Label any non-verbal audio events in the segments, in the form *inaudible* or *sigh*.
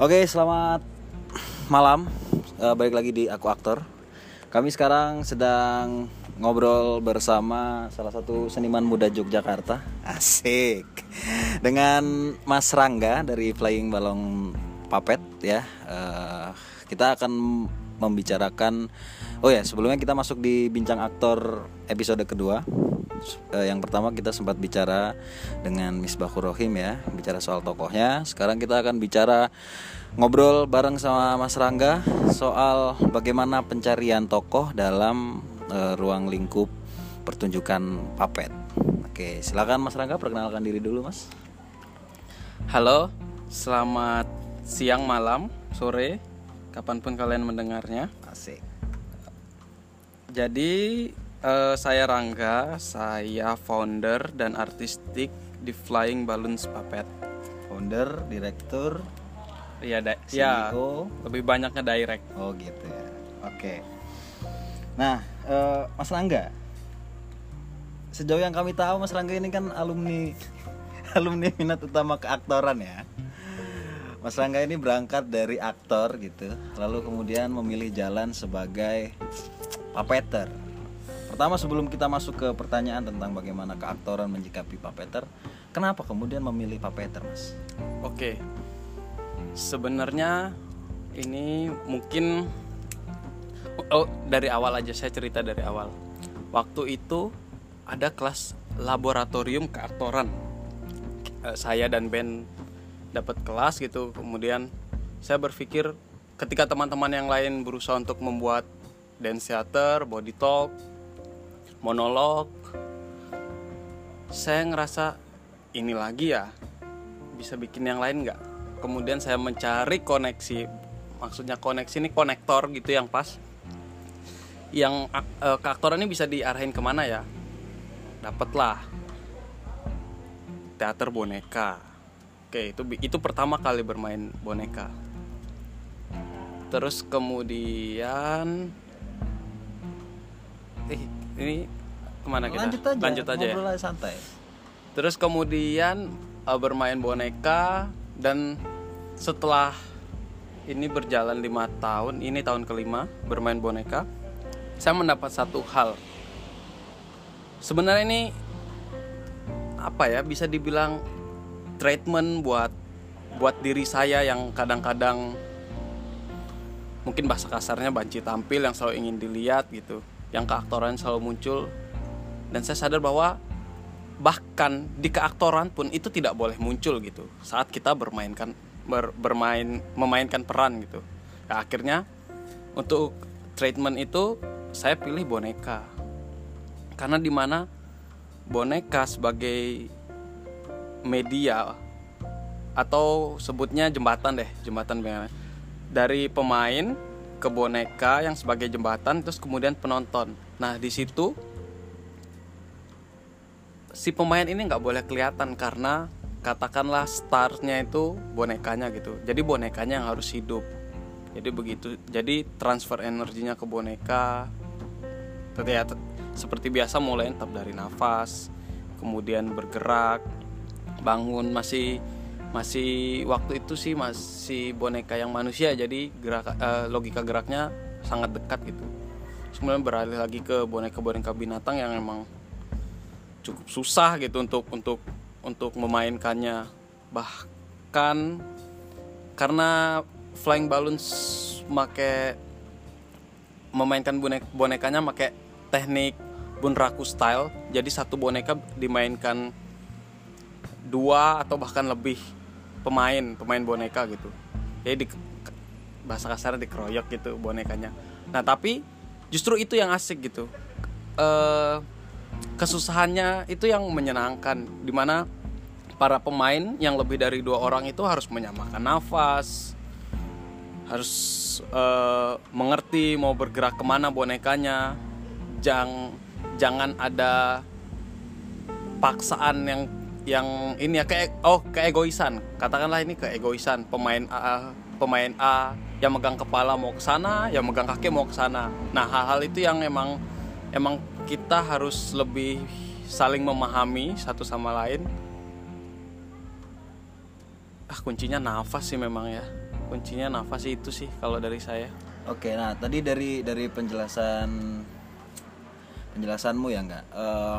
Oke, selamat malam. Eh, balik lagi di Aku Aktor. Kami sekarang sedang ngobrol bersama salah satu seniman muda Yogyakarta. Asik. Dengan Mas Rangga dari Flying Balong Puppet ya. Eh, kita akan membicarakan Oh ya, sebelumnya kita masuk di bincang aktor episode kedua. Eh, yang pertama kita sempat bicara dengan Misbahur Rohim ya, bicara soal tokohnya. Sekarang kita akan bicara ngobrol bareng sama Mas Rangga soal bagaimana pencarian tokoh dalam eh, ruang lingkup pertunjukan puppet. Oke, silakan Mas Rangga perkenalkan diri dulu, Mas. Halo, selamat siang, malam, sore, kapan pun kalian mendengarnya. Asik. Jadi eh, saya Rangga, saya founder dan artistik di Flying Balloons Puppet. Founder, direktur, Ya, da- ya CEO. lebih banyaknya direct. Oh gitu ya. Oke. Nah, eh, Mas Rangga, sejauh yang kami tahu Mas Rangga ini kan alumni *laughs* alumni minat utama keaktoran ya. Mas Rangga ini berangkat dari aktor gitu, lalu kemudian memilih jalan sebagai puppeter. Pertama sebelum kita masuk ke pertanyaan tentang bagaimana keaktoran menyikapi puppeter, kenapa kemudian memilih puppeter, Mas? Oke. Sebenarnya ini mungkin oh dari awal aja saya cerita dari awal. Waktu itu ada kelas laboratorium keaktoran. Eh, Saya dan Ben dapat kelas gitu. Kemudian saya berpikir ketika teman-teman yang lain berusaha untuk membuat dance theater, body talk, monolog, saya ngerasa ini lagi ya bisa bikin yang lain nggak? Kemudian saya mencari koneksi maksudnya koneksi ini konektor gitu yang pas. Yang ak- eh, keaktoran ini bisa diarahin ke mana ya? Dapatlah. Teater boneka. Oke itu itu pertama kali bermain boneka. Terus kemudian eh ini ke mana kita Lanjut aja, lanjut aja ya ngobrol aja santai. Terus kemudian uh, bermain boneka dan setelah ini berjalan lima tahun, ini tahun kelima bermain boneka, saya mendapat satu hal. Sebenarnya ini apa ya bisa dibilang treatment buat buat diri saya yang kadang-kadang mungkin bahasa kasarnya banci tampil yang selalu ingin dilihat gitu, yang keaktoran selalu muncul. Dan saya sadar bahwa bahkan di keaktoran pun itu tidak boleh muncul gitu. Saat kita bermainkan ber- bermain memainkan peran gitu. Nah, akhirnya untuk treatment itu saya pilih boneka. Karena di mana boneka sebagai media atau sebutnya jembatan deh jembatan dari pemain ke boneka yang sebagai jembatan terus kemudian penonton. Nah di situ si pemain ini nggak boleh kelihatan karena katakanlah startnya itu bonekanya gitu. Jadi bonekanya yang harus hidup. Jadi begitu jadi transfer energinya ke boneka. Terlihat seperti biasa mulai tetap dari nafas kemudian bergerak bangun masih masih waktu itu sih masih boneka yang manusia jadi gerak eh, logika geraknya sangat dekat gitu. Kemudian beralih lagi ke boneka-boneka binatang yang emang cukup susah gitu untuk untuk untuk memainkannya. Bahkan karena flying balloons make memainkan bonek bonekanya make teknik bunraku style jadi satu boneka dimainkan dua atau bahkan lebih pemain pemain boneka gitu. Jadi di, bahasa kasarnya dikeroyok gitu bonekanya. Nah tapi justru itu yang asik gitu. Eh kesusahannya itu yang menyenangkan di mana para pemain yang lebih dari dua orang itu harus menyamakan nafas harus eh, mengerti mau bergerak ke mana bonekanya. Jangan jangan ada paksaan yang yang ini ya kayak oh keegoisan. Katakanlah ini keegoisan. Pemain A pemain A yang megang kepala mau ke sana yang megang kaki mau ke sana. Nah hal-hal itu yang emang emang kita harus lebih saling memahami satu sama lain. Ah kuncinya nafas sih memang ya. Kuncinya nafas itu sih kalau dari saya. Oke, nah tadi dari dari penjelasan penjelasanmu ya enggak. Eh,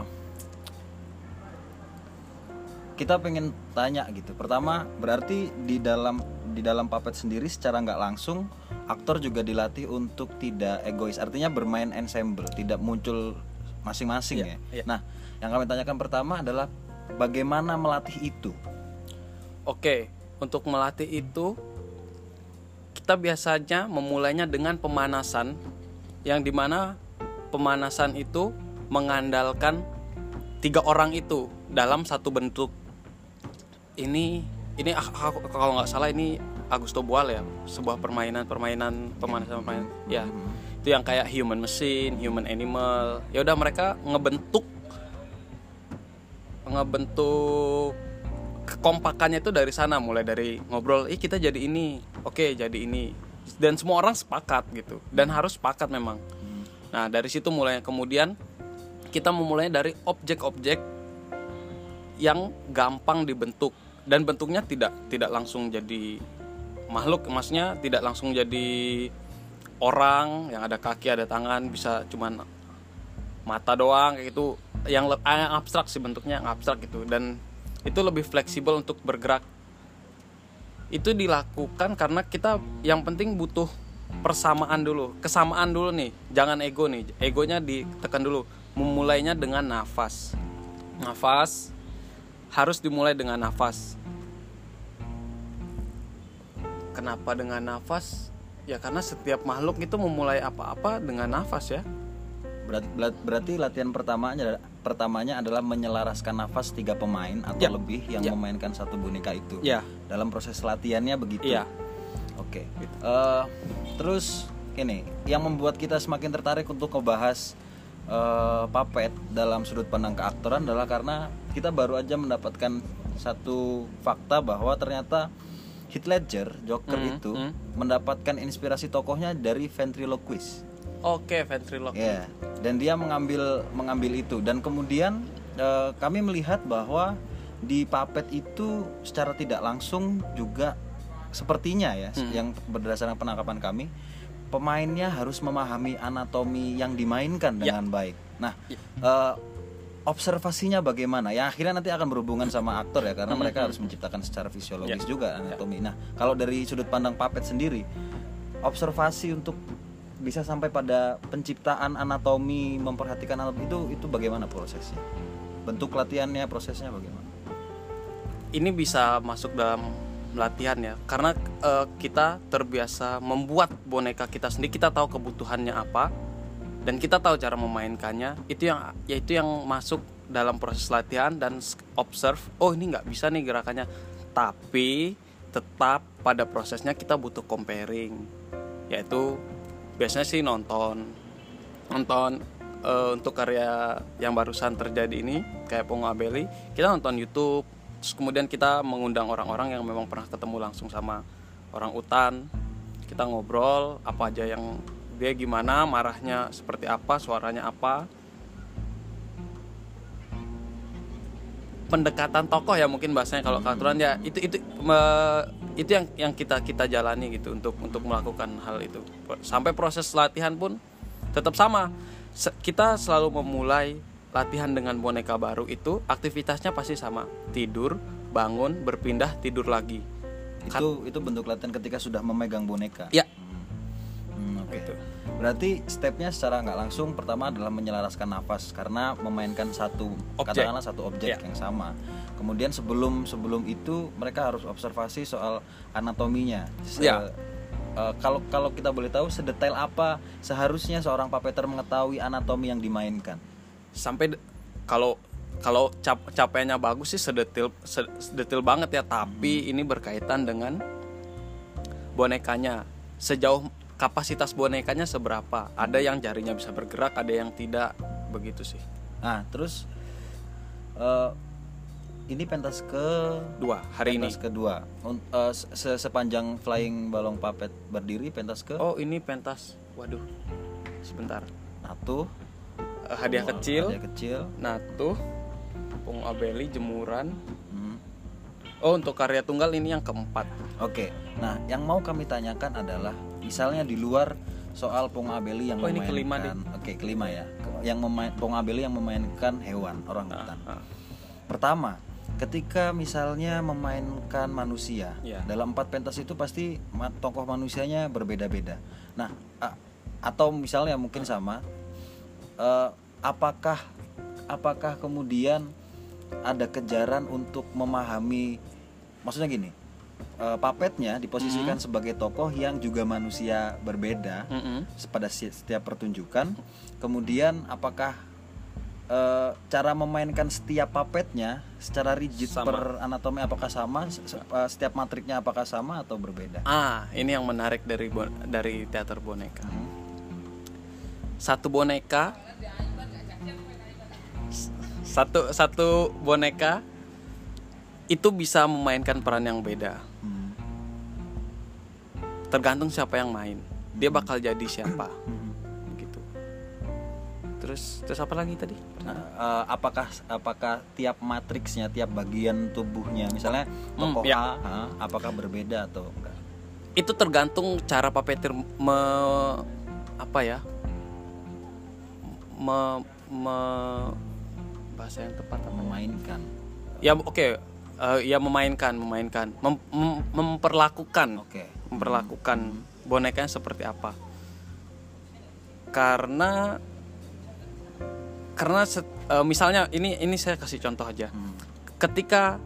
kita pengen tanya gitu. Pertama, berarti di dalam di dalam puppet sendiri secara nggak langsung aktor juga dilatih untuk tidak egois. Artinya bermain ensemble, tidak muncul masing-masing Iya, ya. iya. Nah, yang kami tanyakan pertama adalah bagaimana melatih itu. Oke, untuk melatih itu kita biasanya memulainya dengan pemanasan yang di mana pemanasan itu mengandalkan tiga orang itu dalam satu bentuk. Ini ini ah- aku- kalau nggak salah ini Augusto Boal ya, sebuah permainan permainan pemanasan permainan ya. Itu yang kayak human machine, human animal. Ya udah mereka ngebentuk ngebentuk kekompakannya itu dari sana mulai dari ngobrol ih kita jadi ini oke jadi ini. Dan semua orang sepakat gitu dan harus sepakat memang. Nah dari situ mulai kemudian kita memulainya dari objek-objek yang gampang dibentuk dan bentuknya tidak tidak langsung jadi makhluk maksudnya tidak langsung jadi orang yang ada kaki ada tangan bisa cuman mata doang kayak gitu. Yang, ah, yang abstrak sih bentuknya yang abstrak gitu. Dan itu lebih fleksibel untuk bergerak. Itu dilakukan karena kita yang penting butuh persamaan dulu. Kesamaan dulu nih jangan ego nih. Egonya ditekan dulu. Memulainya dengan nafas. Nafas harus dimulai dengan nafas kenapa dengan nafas ya karena setiap makhluk itu memulai apa-apa dengan nafas ya Berarti, berarti latihan pertamanya pertamanya adalah menyelaraskan nafas tiga pemain atau Ya. lebih yang Ya. memainkan satu boneka itu. Ya. Dalam proses latihannya begitu. Iya. Oke. Eh, terus ini yang membuat kita semakin tertarik untuk ngebahas eh, puppet dalam sudut pandang keaktoran adalah karena kita baru aja mendapatkan satu fakta bahwa ternyata Heath Ledger Joker Mhm, itu mhm. mendapatkan inspirasi tokohnya dari ventriloquist. oke ventriloquist Ya, dan dia mengambil mengambil itu dan kemudian eh, kami melihat bahwa di puppet itu secara tidak langsung juga sepertinya ya yang berdasarkan penangkapan kami pemainnya harus memahami anatomi yang dimainkan dengan baik. Nah, eh, observasinya bagaimana? Ya akhirnya nanti akan berhubungan sama aktor ya karena mereka harus menciptakan secara fisiologis juga anatomi. Nah, kalau dari sudut pandang puppet sendiri, observasi untuk bisa sampai pada penciptaan anatomi, memperhatikan anatomi itu itu bagaimana prosesnya? Bentuk latihannya, prosesnya bagaimana? ini bisa masuk dalam latihan ya. Karena eh, kita terbiasa membuat boneka kita sendiri kita tahu kebutuhannya apa dan kita tahu cara memainkannya. Itu yang yaitu yang masuk dalam proses latihan dan observe oh ini nggak bisa nih gerakannya. Tapi tetap pada prosesnya kita butuh comparing yaitu biasanya sih nonton nonton eh, untuk karya yang barusan terjadi ini kayak Pongo Abeli kita nonton YouTube terus kemudian kita mengundang orang-orang yang memang pernah ketemu langsung sama orang utan. Kita ngobrol apa aja yang dia gimana marahnya seperti apa suaranya apa. Pendekatan tokoh ya mungkin bahasanya kalau keaturan. Ya itu itu me- itu yang yang kita kita jalani gitu untuk untuk melakukan hal itu. Sampai proses latihan pun tetap sama. Kita selalu memulai latihan dengan boneka baru itu aktivitasnya pasti sama tidur bangun berpindah tidur lagi Itu itu bentuk latihan ketika sudah memegang boneka. ya Hmm, oke. Gitu. Berarti stepnya secara nggak langsung pertama adalah menyelaraskan nafas karena memainkan satu Objek. katakanlah satu objek Iya. yang sama. Kemudian sebelum sebelum itu mereka harus observasi soal anatominya. Se- Iya. eh, kalau kalau kita boleh tahu sedetail apa seharusnya seorang puppeteer mengetahui anatomi yang dimainkan. Sampai kalau kalau cap capaiannya bagus sih sedetil se- sedetil banget ya. Tapi ini berkaitan dengan bonekanya. Sejauh kapasitas bonekanya seberapa? Ada yang jarinya bisa bergerak ada yang tidak. Begitu sih. Nah, terus eh, ini pentas ke dua hari ini. pentas kedua. Un- eh, se- sepanjang flying balong puppet berdiri pentas ke? Oh ini pentas. Waduh sebentar. Natu, Eh, hadiah kecil hadiah kecil. nah tuh Pung Abeli jemuran Hmm. Oh untuk karya tunggal ini yang keempat. Oke. Nah, yang mau kami tanyakan adalah misalnya di luar soal Pong Abeli yang Oh, memainkan kelima Oke, kelima ya. Yang memain Pong Abeli yang memainkan hewan orang hutan. Ah, Pertama, ketika misalnya memainkan manusia Iya. dalam empat pentas itu pasti tokoh manusianya berbeda-beda. Nah, atau misalnya mungkin sama, eh, apakah apakah kemudian ada kejaran untuk memahami, maksudnya gini, eh, papetnya diposisikan sebagai tokoh yang juga manusia berbeda Mm-mm. pada si- setiap pertunjukan. Kemudian apakah eh, cara memainkan setiap puppetnya secara rigid Sama. per anatomi apakah sama? Eh, Setiap matriknya apakah sama atau berbeda? Ah ini yang menarik dari dari teater boneka. Hmm. Satu boneka, satu satu boneka itu bisa memainkan peran yang beda. Hmm. Tergantung siapa yang main. Dia bakal jadi siapa. Hmm. Gitu. Terus terus apa lagi tadi? Nah, eh, apakah apakah tiap matriksnya, tiap bagian tubuhnya, misalnya Hmm, tokoh ya. A, ha, apakah berbeda atau enggak? itu tergantung cara papetir me apa ya me, me- bahasa yang tepat apa Memainkan. ya oke eh, ya memainkan memainkan Mem- mem- memperlakukan Oke. memperlakukan bonekanya seperti apa karena karena set- eh, misalnya ini ini saya kasih contoh aja Hmm. ketika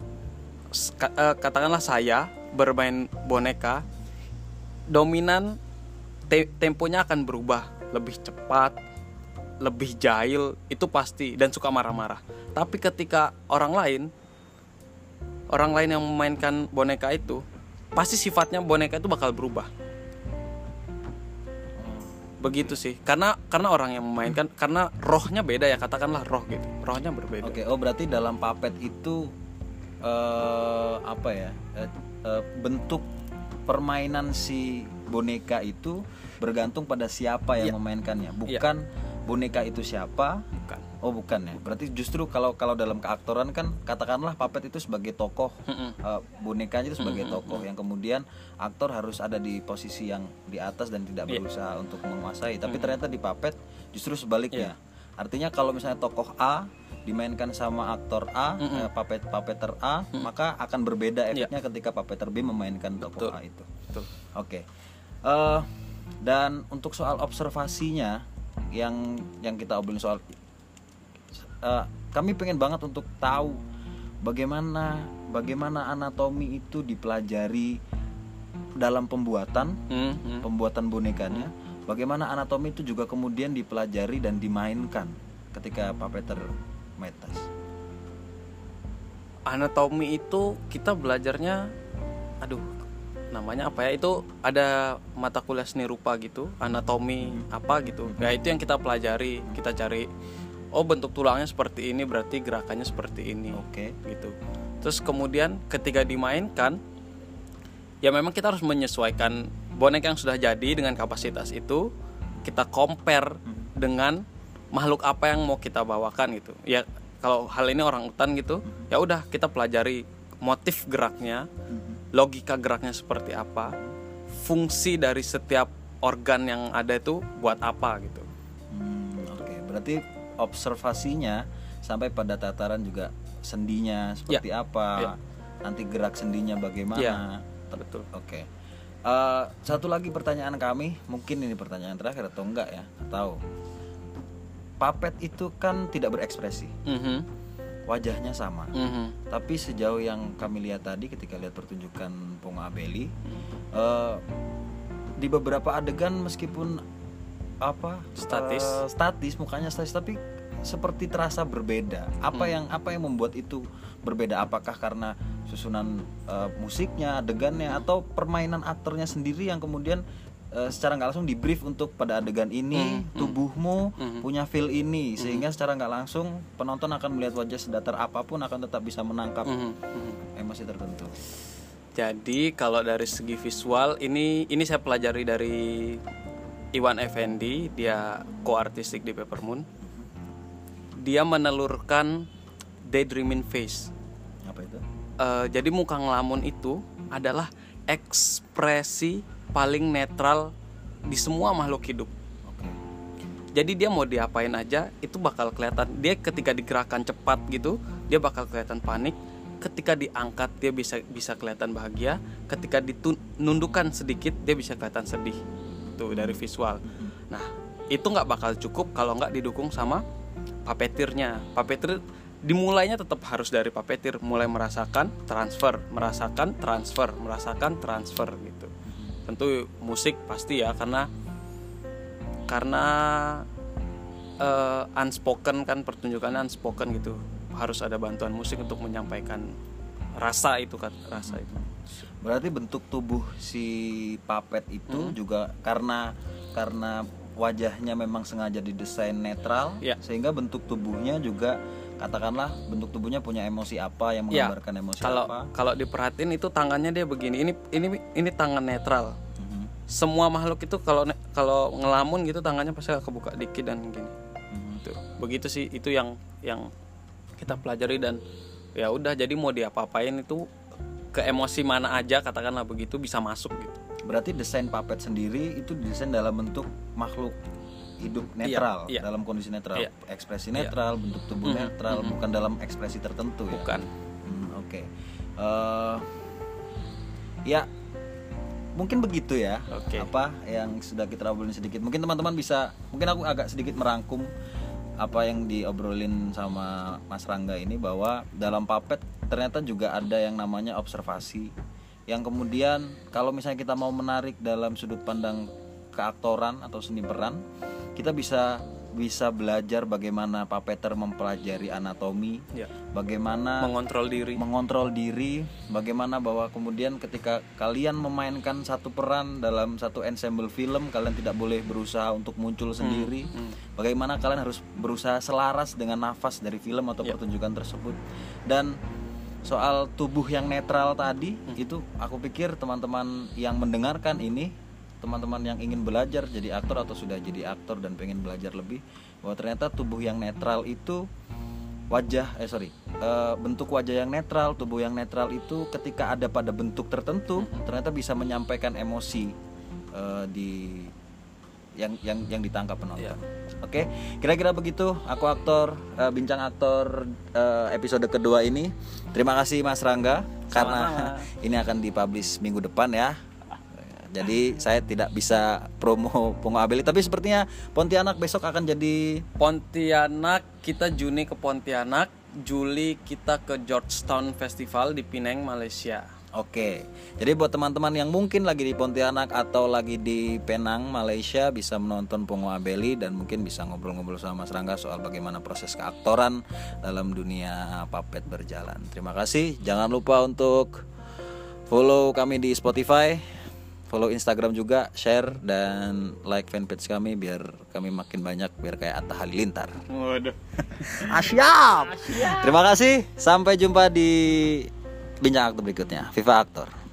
eh, katakanlah saya bermain boneka dominan te- temponya akan berubah lebih cepat lebih jahil itu pasti dan suka marah-marah tapi ketika orang lain orang lain yang memainkan boneka itu pasti sifatnya boneka itu bakal berubah begitu sih karena karena orang yang memainkan karena rohnya beda ya katakanlah roh gitu rohnya berbeda Oke, oh berarti dalam papet itu eh apa ya? eh, bentuk permainan si boneka itu bergantung pada siapa yang Iya. memainkannya, Iya. bukan boneka itu siapa. bukan Oh, bukan ya. Berarti justru kalau kalau dalam keaktoran kan katakanlah papet itu sebagai tokoh, eh, bonekanya itu sebagai tokoh yang kemudian aktor harus ada di posisi yang di atas dan tidak Iya. berusaha untuk menguasai. Tapi ternyata di papet justru sebaliknya. Artinya kalau misalnya tokoh A dimainkan sama aktor A, eh, papet papeter A, maka akan berbeda efeknya ketika papeter B memainkan tokoh Betul. A itu. Oke. Eh, dan untuk soal observasinya yang yang kita obrolin soal eh, kami pengen banget untuk tahu bagaimana bagaimana anatomi itu dipelajari dalam pembuatan Hmm, hmm. pembuatan bonekanya. Bagaimana anatomi itu juga kemudian dipelajari dan dimainkan ketika papeter metas. anatomi itu kita belajarnya aduh namanya apa ya itu ada mata kuliah seni rupa gitu anatomi apa gitu. Ya itu yang kita pelajari kita cari oh bentuk tulangnya seperti ini berarti gerakannya seperti ini Oke. gitu. Terus kemudian ketika dimainkan ya memang kita harus menyesuaikan boneka yang sudah jadi dengan kapasitas itu kita compare dengan makhluk apa yang mau kita bawakan gitu. Ya kalau hal ini orang hutan gitu ya udah kita pelajari motif geraknya logika geraknya seperti apa fungsi dari setiap organ yang ada itu buat apa gitu Hmm, Oke, berarti observasinya sampai pada tataran juga sendinya seperti apa, Ya. nanti gerak sendinya bagaimana. Ya, betul Oke. Eh, satu lagi pertanyaan kami, mungkin ini pertanyaan terakhir atau enggak ya? Tahu. Papet itu kan tidak berekspresi, Mhm, wajahnya sama. mhm. Tapi sejauh yang kami lihat tadi ketika lihat pertunjukan Pongo Abeli, eh, di beberapa adegan meskipun apa Statis. eh, statis mukanya statis tapi seperti terasa berbeda. Apa yang apa yang membuat itu berbeda? Apakah karena susunan eh, musiknya, adegannya, atau permainan aktornya sendiri yang kemudian eh, secara nggak langsung di brief untuk pada adegan ini tubuhmu punya feel ini sehingga secara nggak langsung penonton akan melihat wajah sedatar apa pun akan tetap bisa menangkap Mhm, mhm. emosi tertentu. Jadi kalau dari segi visual ini ini saya pelajari dari Iwan Effendi, dia co-artistik di Peppermoon. Dia menelurkan daydreaming face. Apa itu? eh, jadi muka ngelamun itu adalah ekspresi paling netral di semua makhluk hidup. Jadi dia mau diapain aja itu bakal kelihatan. Dia ketika digerakkan cepat gitu, dia bakal kelihatan panik. Ketika diangkat dia bisa bisa kelihatan bahagia. Ketika ditundukkan sedikit dia bisa kelihatan sedih. Tuh dari visual. Nah itu nggak bakal cukup kalau nggak didukung sama papetirnya. Papetir dimulainya tetap harus dari papetir. Mulai merasakan transfer, merasakan transfer, merasakan transfer gitu. Tentu musik pasti ya karena karena eh, unspoken kan pertunjukannya unspoken gitu. Harus ada bantuan musik untuk menyampaikan rasa itu kan rasa itu. Berarti bentuk tubuh si papet itu juga karena karena wajahnya memang sengaja didesain netral Ya. sehingga bentuk tubuhnya juga katakanlah bentuk tubuhnya punya emosi apa yang Ya, menggambarkan emosi kalau apa. kalau diperhatiin itu tangannya dia begini. Ini ini ini tangan netral. Mhm, semua makhluk itu kalau kalau ngelamun gitu tangannya pasti kebuka dikit dan gini. Mhm. Tuh, begitu sih. Itu yang yang kita pelajari dan ya udah jadi mau diapa-apain itu ke emosi mana aja katakanlah begitu bisa masuk gitu. Berarti desain papet sendiri itu didesain dalam bentuk makhluk hidup netral, iya. dalam kondisi netral, Iya. ekspresi netral, bentuk tubuh Mhm, netral, mhm. bukan dalam ekspresi tertentu ya. bukan Hmm, Oke, Eh, ya mungkin begitu ya. Oke. Apa yang sudah kita obrolin sedikit. Mungkin teman-teman bisa, mungkin aku agak sedikit merangkum apa yang diobrolin sama Mas Rangga ini bahwa dalam papet ternyata juga ada yang namanya observasi. Yang kemudian kalau misalnya kita mau menarik dalam sudut pandang keaktoran atau seni peran, kita bisa bisa belajar bagaimana papeter mempelajari anatomi, ya bagaimana mengontrol diri mengontrol diri bagaimana bahwa kemudian ketika kalian memainkan satu peran dalam satu ensemble film kalian tidak boleh berusaha untuk muncul sendiri hmm. bagaimana kalian harus berusaha selaras dengan nafas dari film atau Ya. pertunjukan tersebut dan soal tubuh yang netral tadi Hmm. itu aku pikir teman-teman yang mendengarkan ini teman-teman yang ingin belajar jadi aktor atau sudah jadi aktor dan pengen belajar lebih bahwa ternyata tubuh yang netral itu wajah eh sorry eh, bentuk wajah yang netral tubuh yang netral itu ketika ada pada bentuk tertentu ternyata bisa menyampaikan emosi eh, di yang yang yang ditangkap penonton. Iya. Oke, kira-kira begitu. Aku aktor eh, bincang aktor eh, episode kedua ini. Terima kasih Mas Rangga karena *laughs* ini akan dipublish minggu depan ya. Jadi saya tidak bisa promo Pongo Abeli tapi sepertinya Pontianak besok akan jadi Pontianak kita Juni ke Pontianak Juli kita ke Georgetown Festival di Penang Malaysia Oke, jadi buat teman-teman yang mungkin lagi di Pontianak atau lagi di Penang, Malaysia bisa menonton Pongo Abeli dan mungkin bisa ngobrol-ngobrol sama Mas Rangga soal bagaimana proses keaktoran dalam dunia papet berjalan. Terima kasih. Jangan lupa untuk follow kami di Spotify, follow Instagram juga, share dan like fanpage kami biar kami makin banyak biar kayak Atta Halilintar. Waduh *laughs* Asyap. Terima kasih. Sampai jumpa di bincang aktor berikutnya. Viva Aktor.